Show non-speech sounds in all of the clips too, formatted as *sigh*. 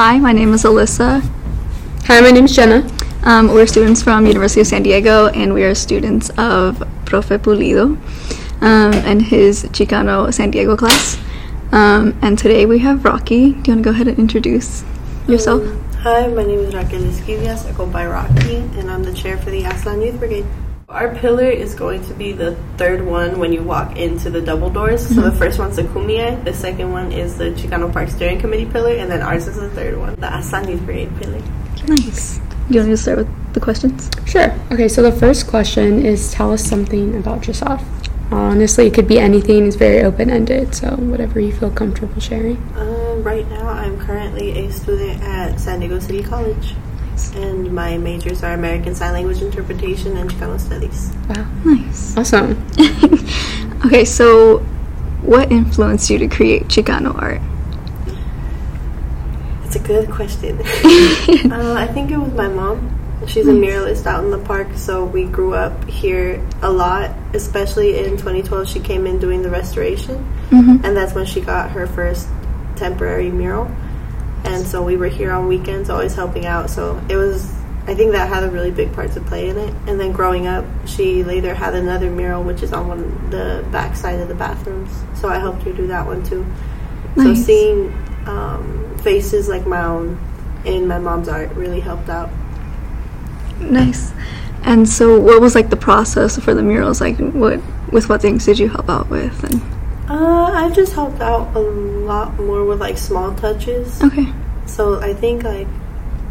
Hi, my name is Alyssa. Hi, my name is Jenna. Um, we're students from University of San Diego, and we are students of Profe Pulido um, and his Chicano San Diego class. Um, and today we have Rocky. Do you want to go ahead and introduce yourself? Um, hi, my name is Raquel Esquivias. I go by Rocky, and I'm the chair for the Aztlan Youth Brigade. Our pillar is going to be the third one when you walk into the double doors. So the first one's the Kumie, the second one is the Chicano Park Steering Committee pillar, and then ours is the third one, the Aztlan Youth Brigade pillar. Nice. Do you want to start with the questions? Sure. Okay, so the first question is tell us something about yourself. Honestly, it could be anything. It's very open ended, so whatever you feel comfortable sharing. Um, right now, I'm currently a student at San Diego City College, and my majors are American Sign Language Interpretation and Chicano Studies. Wow. Nice. Awesome. *laughs* Okay, so what influenced you to create Chicano art? It's a good question. *laughs* uh, I think it was my mom. She's a muralist out in the park, so we grew up here a lot, especially in 2012. She came in doing the restoration, Mhm. and that's when she got her first temporary mural. And so we were here on weekends, always helping out. So it was, I think that had a really big part to play in it. And then growing up, she later had another mural, which is on one the back side of the bathrooms. So I helped her do that one too. nice. So seeing um, faces like my own in my mom's art really helped out. Nice. And so, what was like the process for the murals? Like, what with what things did you help out with? And Uh, I've just helped out a lot more with like small touches. okay, So I think like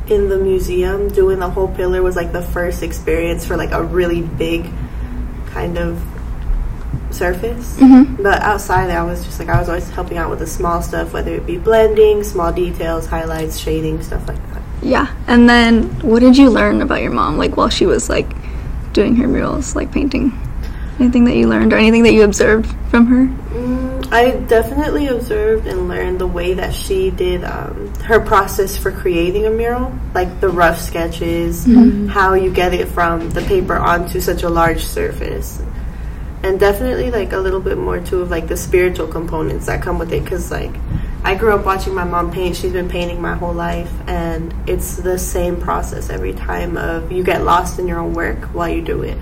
in the museum, doing the whole pillar was like the first experience for like a really big kind of surface. Mhm. But outside, I was just like I was always helping out with the small stuff, whether it be blending, small details, highlights, shading, stuff like that. yeah. And then, what did you learn about your mom? Like while she was like doing her murals, like painting. Anything that you learned, or anything that you observed from her? Mm, I definitely observed and learned the way that she did um, her process for creating a mural, like the rough sketches, how you get it from the paper onto such a large surface, and definitely like a little bit more too of like the spiritual components that come with it. Because like I grew up watching my mom paint; she's been painting my whole life, and it's the same process every time. Of you get lost in your own work while you do it.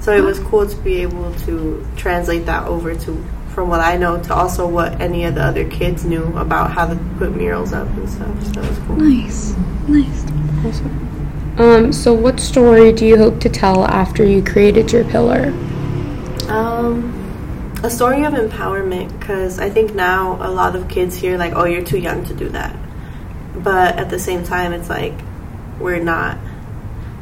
So it was cool to be able to translate that over to from what I know to also what any of the other kids knew about how to put murals up and stuff. So it was cool. Nice, nice. Awesome. Um, so what story do you hope to tell after you created your pillar? Um, a story of empowerment because I think now a lot of kids hear like, "Oh, you're too young to do that," but at the same time, it's like we're not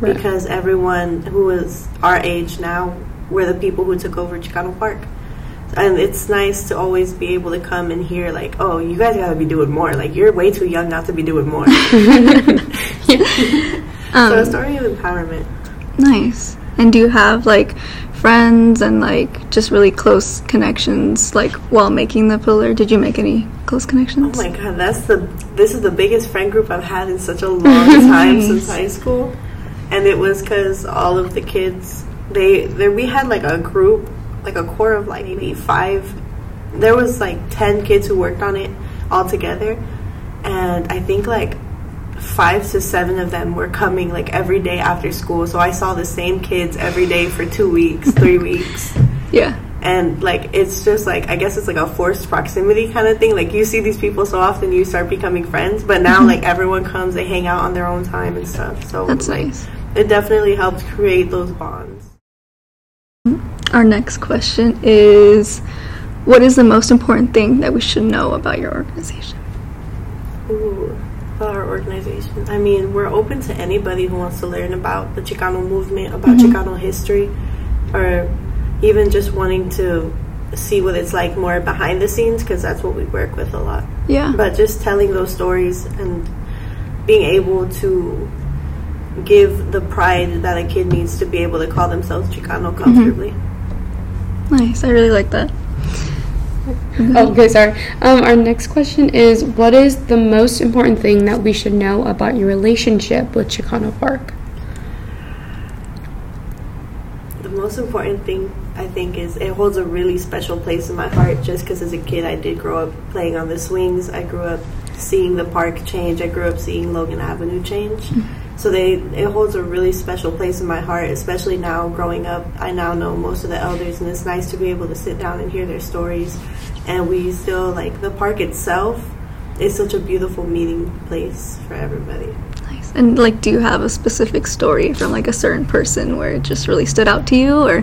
Right. because everyone who is our age now, we're the people who took over Chicano Park. And it's nice to always be able to come and hear like, oh, you guys gotta be doing more. Like you're way too young not to be doing more. Um, *laughs* so a story of empowerment. Nice. And do you have like friends and like just really close connections like while making the pillar? Did you make any close connections? Oh my god, that's the this is the biggest friend group I've had in such a long *laughs* time since high school, and it was because all of the kids they there we had like a group like a core of like maybe five. There was like ten kids who worked on it all together, and I think like five to seven of them were coming like every day after school. So I saw the same kids every day for two weeks, three *laughs* weeks yeah. and like it's just like I guess it's like a forced proximity kind of thing. Like you see these people so often, you start becoming friends. But now mm-hmm. like everyone comes, they hang out on their own time and stuff. So That's like nice. it definitely helped create those bonds. Our next question is what is the most important thing that we should know about your organization? Ooh, about our organization. I mean, we're open to anybody who wants to learn about the Chicano movement, about mm-hmm. Chicano history, or even just wanting to see what it's like more behind the scenes because that's what we work with a lot. Yeah. but just telling those stories and being able to give the pride that a kid needs to be able to call themselves Chicano mm-hmm. comfortably. Nice. I really like that. Oh, okay, sorry. Um, our next question is What is the most important thing that we should know about your relationship with Chicano Park? The most important thing I think is it holds a really special place in my heart just because as a kid I did grow up playing on the swings. I grew up seeing the park change. I grew up seeing Logan Avenue change. So they it holds a really special place in my heart, especially now growing up. I now know most of the elders, and it's nice to be able to sit down and hear their stories. And we still like the park itself is such a beautiful meeting place for everybody. Nice. And like, do you have a specific story from like a certain person where it just really stood out to you, or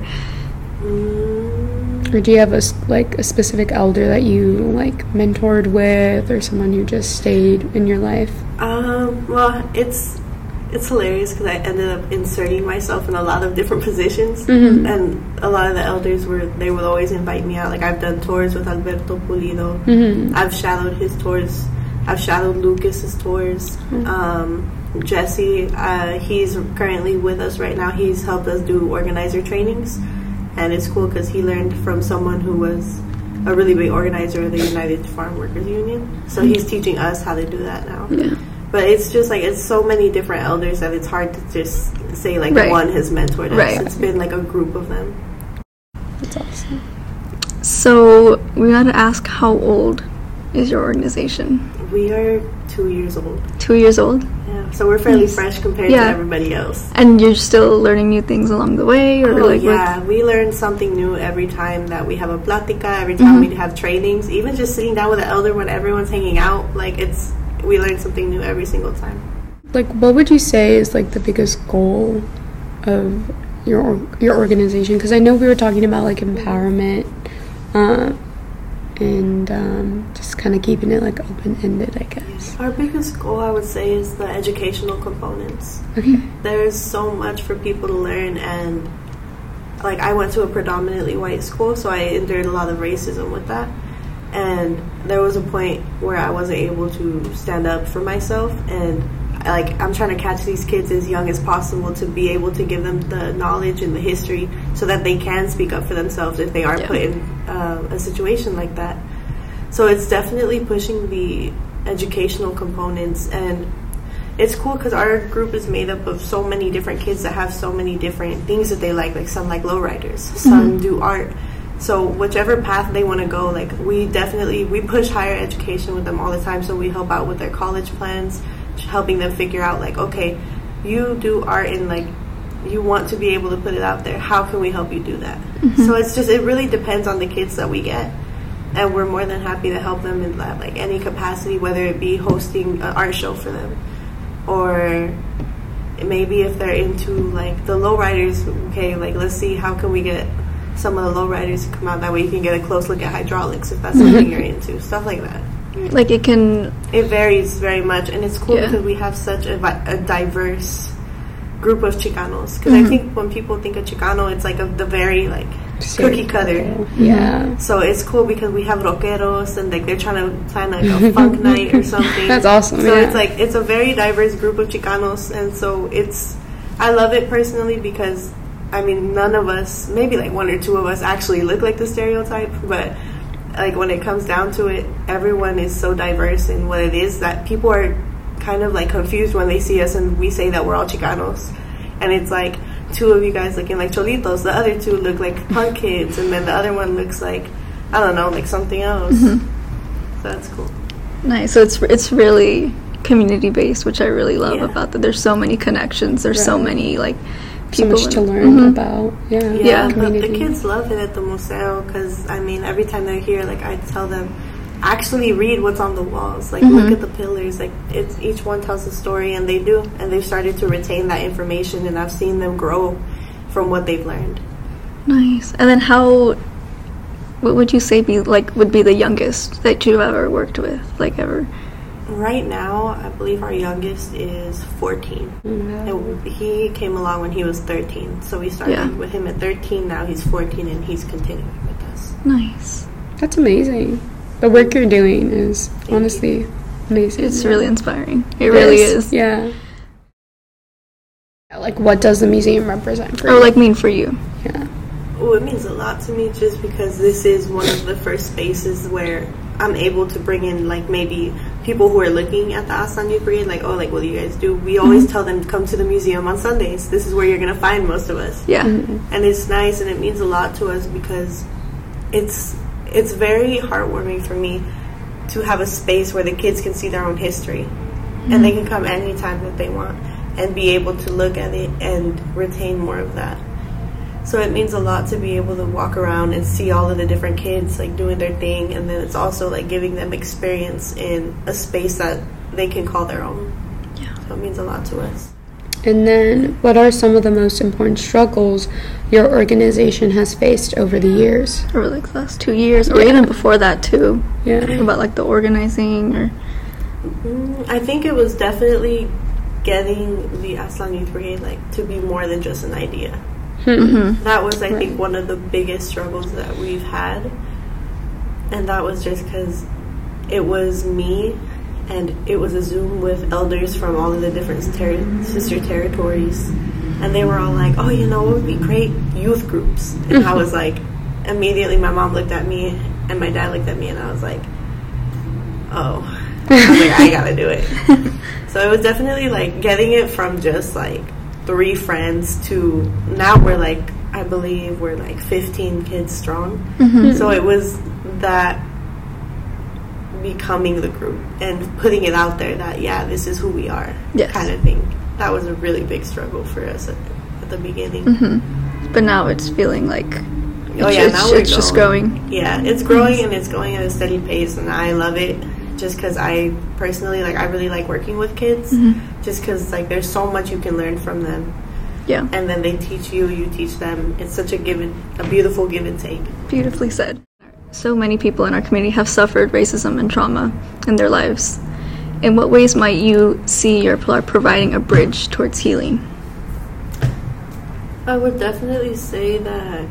Mm, Or do you have a s- like a specific elder that you like mentored with, or someone who just stayed in your life? Um, well, it's it's hilarious because I ended up inserting myself in a lot of different positions, Mhm. and a lot of the elders were they would always invite me out. Like I've done tours with Alberto Pulido. Mm-hmm. I've shadowed his tours. I've shadowed Lucas's tours. Um, Jesse, uh, he's currently with us right now. He's helped us do organizer trainings, and it's cool because he learned from someone who was a really big organizer of the United Farm Workers Union. So he's teaching us how to do that now. yeah, But it's just like it's so many different elders that it's hard to just say like Right. one has mentored us. Right. It's been like a group of them. That's awesome. so we gotta ask how old is your organization? We are two years old. Two years old, Yeah, so we're fairly Nice. fresh compared Yeah. to everybody else. and you're still learning new things along the way, or Oh like yeah, we learn something new every time that we have a plática. Every time Mhm. we have trainings, even just sitting down with an elder when everyone's hanging out, like it's we learn something new every single time. Like, what would you say is like the biggest goal of your your organization? Because I know we were talking about like empowerment, uh, and um, just kind of keeping it like open ended, I guess. Our biggest goal, I would say, is the educational components. Okay. There's so much for people to learn, and like I went to a predominantly white school, so I endured a lot of racism with that. And there was a point where I wasn't able to stand up for myself, and like I'm trying to catch these kids as young as possible to be able to give them the knowledge and the history so that they can speak up for themselves if they are Yeah. put in uh, a situation like that. So it's definitely pushing the educational components and it's cool because our group is made up of so many different kids that have so many different things that they like. Like some like lowriders, some do art. So whichever path they want to go, like we definitely we push higher education with them all the time. So we help out with their college plans, helping them figure out like, okay, you do art and like you want to be able to put it out there. How can we help you do that? Mm-hmm. So it's just it really depends on the kids that we get and we're more than happy to help them in that, like any capacity, whether it be hosting an art show for them, or maybe if they're into like the lowriders. Okay, like let's see how can we get some of the lowriders to come out. That way you can get a close look at hydraulics if that's something you're into, stuff like that. like it can It varies very much, and it's cool Yeah. because we have such a, a diverse group of Chicanos. Because I Mhm. think when people think of Chicano, it's like a, the very like cookie cutter. Yeah. So it's cool because we have rockeros and like they're trying to plan like a *laughs* funk night or something. That's awesome, So yeah. it's like it's a very diverse group of Chicanos, and so it's I love it personally because I mean none of us, maybe like one or two of us, actually look like the stereotype, but like when it comes down to it, everyone is so diverse in what it is that people are kind of like confused when they see us and we say that we're all Chicanos, and it's like two of you guys looking like cholitos, the other two look like punk kids, and then the other one looks like I don't know, like something else. Mm-hmm. So that's cool. nice. So it's it's really community based, which I really love Yeah. about that. There's so many connections. There's so many like So much to learn Mhm. about. Yeah. Yeah, Yeah. the, kids love it at the museo because I mean, every time they're here, like I tell them, actually read what's on the walls. Like look Mhm. at the pillars. Like it's each one tells a story, and they do, and they've started to retain that information, and I've seen them grow from what they've learned. Nice. And then how? What would you say be like would be the youngest that you've ever worked with, like ever? Right now, I believe our youngest is 14. Wow. And he came along when he was 13. So we started Yeah. with him at 13. Now he's 14, and he's continuing with us. Nice. That's amazing. The work you're doing is honestly amazing. It's really inspiring. It really is. Yeah. Yeah, Like, what does the museum represent for Or you? like mean for you. yeah. Well, it means a lot to me just because this is one of the first spaces where I'm able to bring in like maybe people who are looking at the Asanya Parade, like, oh, like what do you guys do? We always mm-hmm. tell them come to the museum on Sundays. This is where you're gonna find most of us. Yeah. Mm-hmm. And it's nice and it means a lot to us because it's it's very heartwarming for me to have a space where the kids can see their own history and they mm-hmm. can come anytime that they want and be able to look at it and retain more of that. So it means a lot to be able to walk around and see all of the different kids like doing their thing and then it's also like giving them experience in a space that they can call their own. Yeah. So it means a lot to us. And then, what are some of the most important struggles your organization has faced over the years? Over like the last two years, or Yeah. even before that too, Yeah. about like the organizing or Mm, I think it was definitely getting the Aztlan Youth Brigade like to be more than just an idea. Mm-hmm. That was, I Right. think, one of the biggest struggles that we've had, and that was just because it was me, and it was a Zoom with elders from all of the different ter- sister territories, and they were all like, "Oh, you know, it would be great youth groups," and I was like, immediately, my mom looked at me, and my dad looked at me, and I was like, "Oh." I like, I gotta do it. *laughs* So it was definitely like getting it from just like three friends to now we're like I believe we're like 15 kids strong. Mm-hmm. So it was that becoming the group and putting it out there that yeah this is who we are Yes. kind of thing. That was a really big struggle for us at, at the beginning. Mm-hmm. But now it's feeling like Oh yeah, it's, now we're it's just going. Yeah, it's growing and it's going at a steady pace, and I love it. Just because I personally like, I really like working with kids. Mhm. Just because like, there's so much you can learn from them, Yeah, and then they teach you, you teach them. It's such a give and a beautiful give and take. beautifully said. So many people in our community have suffered racism and trauma in their lives. In what ways might you see your pillar providing a bridge towards healing? I would definitely say that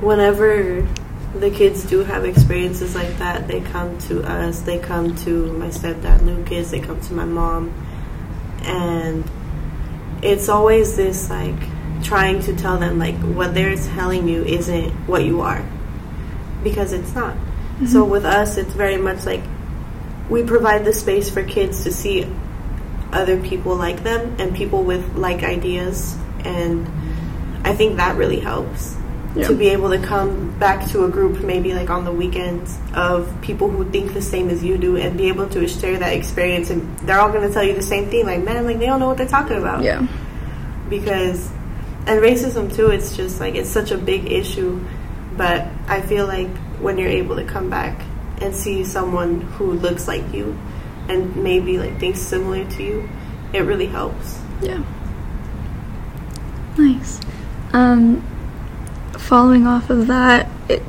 whenever the kids do have experiences like that, they come to us, they come to my stepdad Lucas, they come to my mom, and it's always this like trying to tell them like what they're telling you isn't what you are. Because it's not. Mm-hmm. So with us, it's very much like we provide the space for kids to see other people like them and people with like ideas. And I think that really helps Yeah. to be able to come back to a group maybe like on the weekends of people who think the same as you do and be able to share that experience and they're all going to tell you the same thing like man like they don't know what they're talking about Yeah, because and racism too it's just like it's such a big issue but i feel like when you're able to come back and see someone who looks like you and maybe like thinks similar to you it really helps yeah. Nice. Um, following off of that, it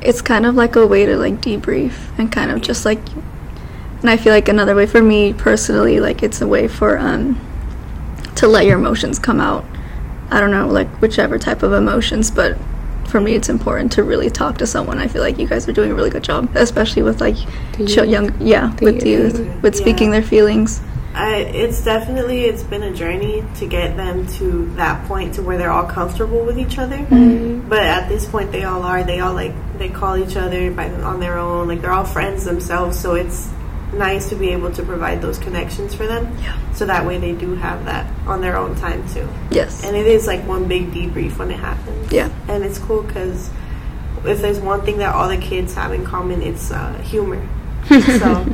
it's kind of like a way to like debrief and kind of just like, and I feel like another way for me personally, like it's a way for um to let your emotions come out. I don't know, like whichever type of emotions, but for me, it's important to really talk to someone. I feel like you guys are doing a really good job, especially with like young, yeah, The with youth. youth, with speaking their feelings. I, it's definitely it's been a journey to get them to that point to where they're all comfortable with each other. But at this point they all are. They all like they call each other by on their own. Like they're all friends themselves. So it's nice to be able to provide those connections for them. Yeah. so that way they do have that on their own time too. Yes. and it is like one big debrief when it happens. Yeah. and it's cool because if there's one thing that all the kids have in common it's uh, humor. *laughs* So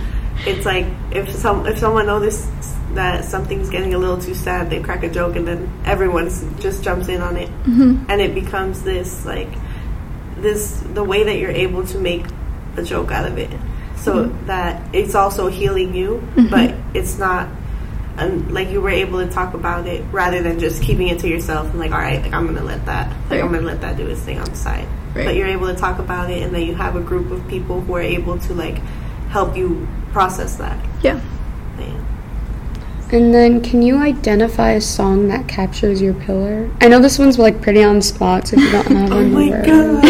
it's like if some if someone notices that something's getting a little too sad they crack a joke and then everyone just jumps in on it. Hmm and it becomes this like this the way that you're able to make a joke out of it. So that it's also healing you Mhm. but it's not and like you were able to talk about it rather than just keeping it to yourself and like all right like i'm gonna let that like i'm gonna let that do its thing on the side. Right. but you're able to talk about it and then you have a group of people who are able to like help you process that Yeah. yeah. And then, can you identify a song that captures your pillar? I know this one's like pretty on the spot, so if you don't have *laughs* oh one, my god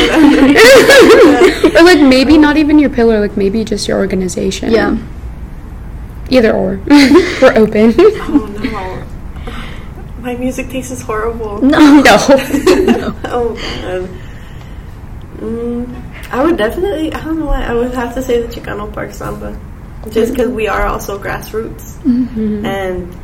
*laughs* or like maybe not even your pillar, like maybe just your organization. Yeah. Either or. *laughs* We're open. oh no my music taste is horrible No. no. oh god. Mm, I would definitely. I don't know why. I would have to say the Chicano Park Samba, just because we are also grassroots, Mhm. and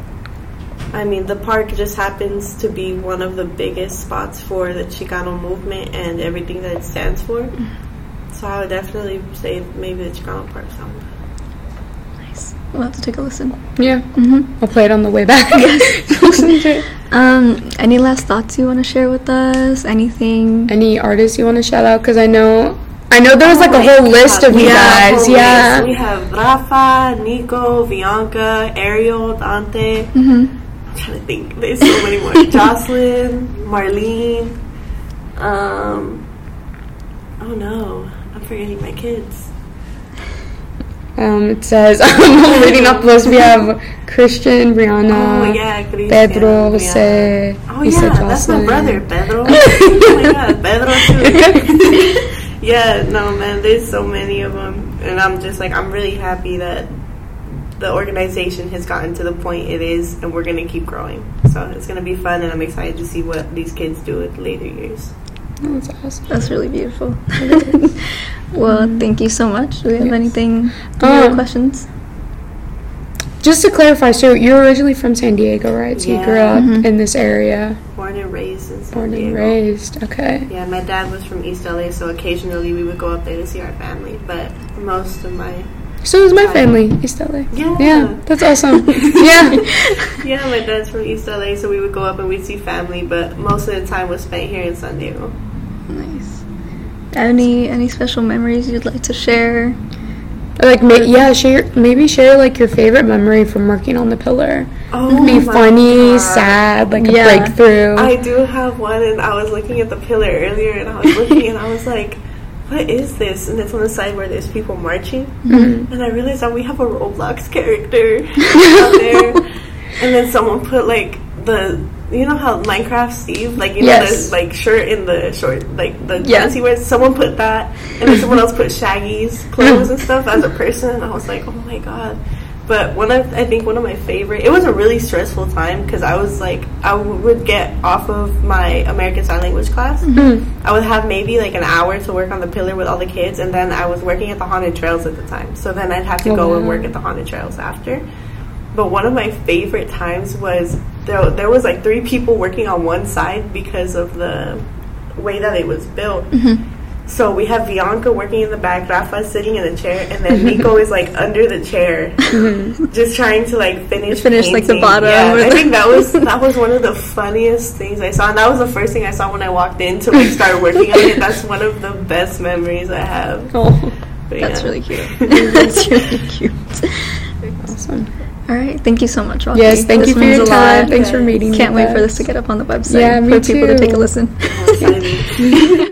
I mean the park just happens to be one of the biggest spots for the Chicano movement and everything that it stands for. So I would definitely say maybe the Chicano Park song. Nice. We'll have to take a listen. Yeah, Mm-hmm. I'll play it on the way back. *laughs* *laughs* Listen to it. Um, any last thoughts you want to share with us? Anything? Any artists you want to shout out? Because I know, I know there was like a whole list of you a guys. Yeah. We have Rafa, Nico, Bianca, Ariel, Dante. Mm-hmm. I'm trying to think. There's so many more. *laughs* Jocelyn, Marlene. Um. Oh no, I'm forgetting my kids. Um, it says *laughs* I'm reading up list. We have Christian, Brianna, oh yeah, Pedro, yeah. Jose. Oh yeah, said that's my brother, Pedro. oh my god, Pedro too. *laughs* yeah, no man, there's so many of them, and I'm just like I'm really happy that the organization has gotten to the point it is, and we're gonna keep growing. So it's gonna be fun, and I'm excited to see what these kids do in later years. That's awesome. That's really beautiful. *laughs* well, thank you so much. Do we have Yes. anything? Any other Um, questions? Just to clarify, so you're originally from San Diego, right? So you grew Yeah. up Mhm. in this area, Born and raised in San born and raised. Okay. Yeah, my dad was from East LA, so occasionally we would go up there to see our family. But most of my So is my family, East LA. yeah, Yeah, that's awesome. *laughs* yeah. yeah, my dad's from East LA, so we would go up and we'd see family. But most of the time was spent here in San Diego. Nice. Any any special memories you'd like to share? Like, ma- yeah, share maybe share like your favorite memory from working on the pillar. Oh, It could be funny, God. sad, like a breakthrough. I do have one, and I was looking at the pillar earlier, and I was looking, and I was like, "What is this?" And it's on the side where there's people marching, Mhm. and I realized that we have a Roblox character *laughs* out there. And then someone put like the, you know how Minecraft Steve, like you know Yes. the like shirt in the short, like the Yeah. he wears. Someone put that, and then someone else put Shaggy's *laughs* clothes and stuff as a person. And I was like, oh my god. But one of I think one of my favorite. It was a really stressful time because I was like I would get off of my American Sign Language class. Mhm. I would have maybe like an hour to work on the pillar with all the kids, and then I was working at the haunted trails at the time. So then I'd have to Oh, go and work at the haunted trails after. But one of my favorite times was there. There was like three people working on one side because of the way that it was built. Mm-hmm. So we have Bianca working in the back, Rafa sitting in the chair, and then Nico mm-hmm. is like under the chair, mm-hmm. just trying to like finish Finish, like, the bottom Yeah, I think that was that was one of the funniest things I saw, and that was the first thing I saw when I walked in to like start working on it. *laughs* That's one of the best memories I have. Oh, But, That's really cute. *laughs* That's really cute. awesome. All right, thank you so much, Rocky. Yes, thank This you for your time. lot. Thanks for meeting. Me. Can't wait for this to get up on the website Yeah, me for people to take a too. listen. I'm excited. *laughs*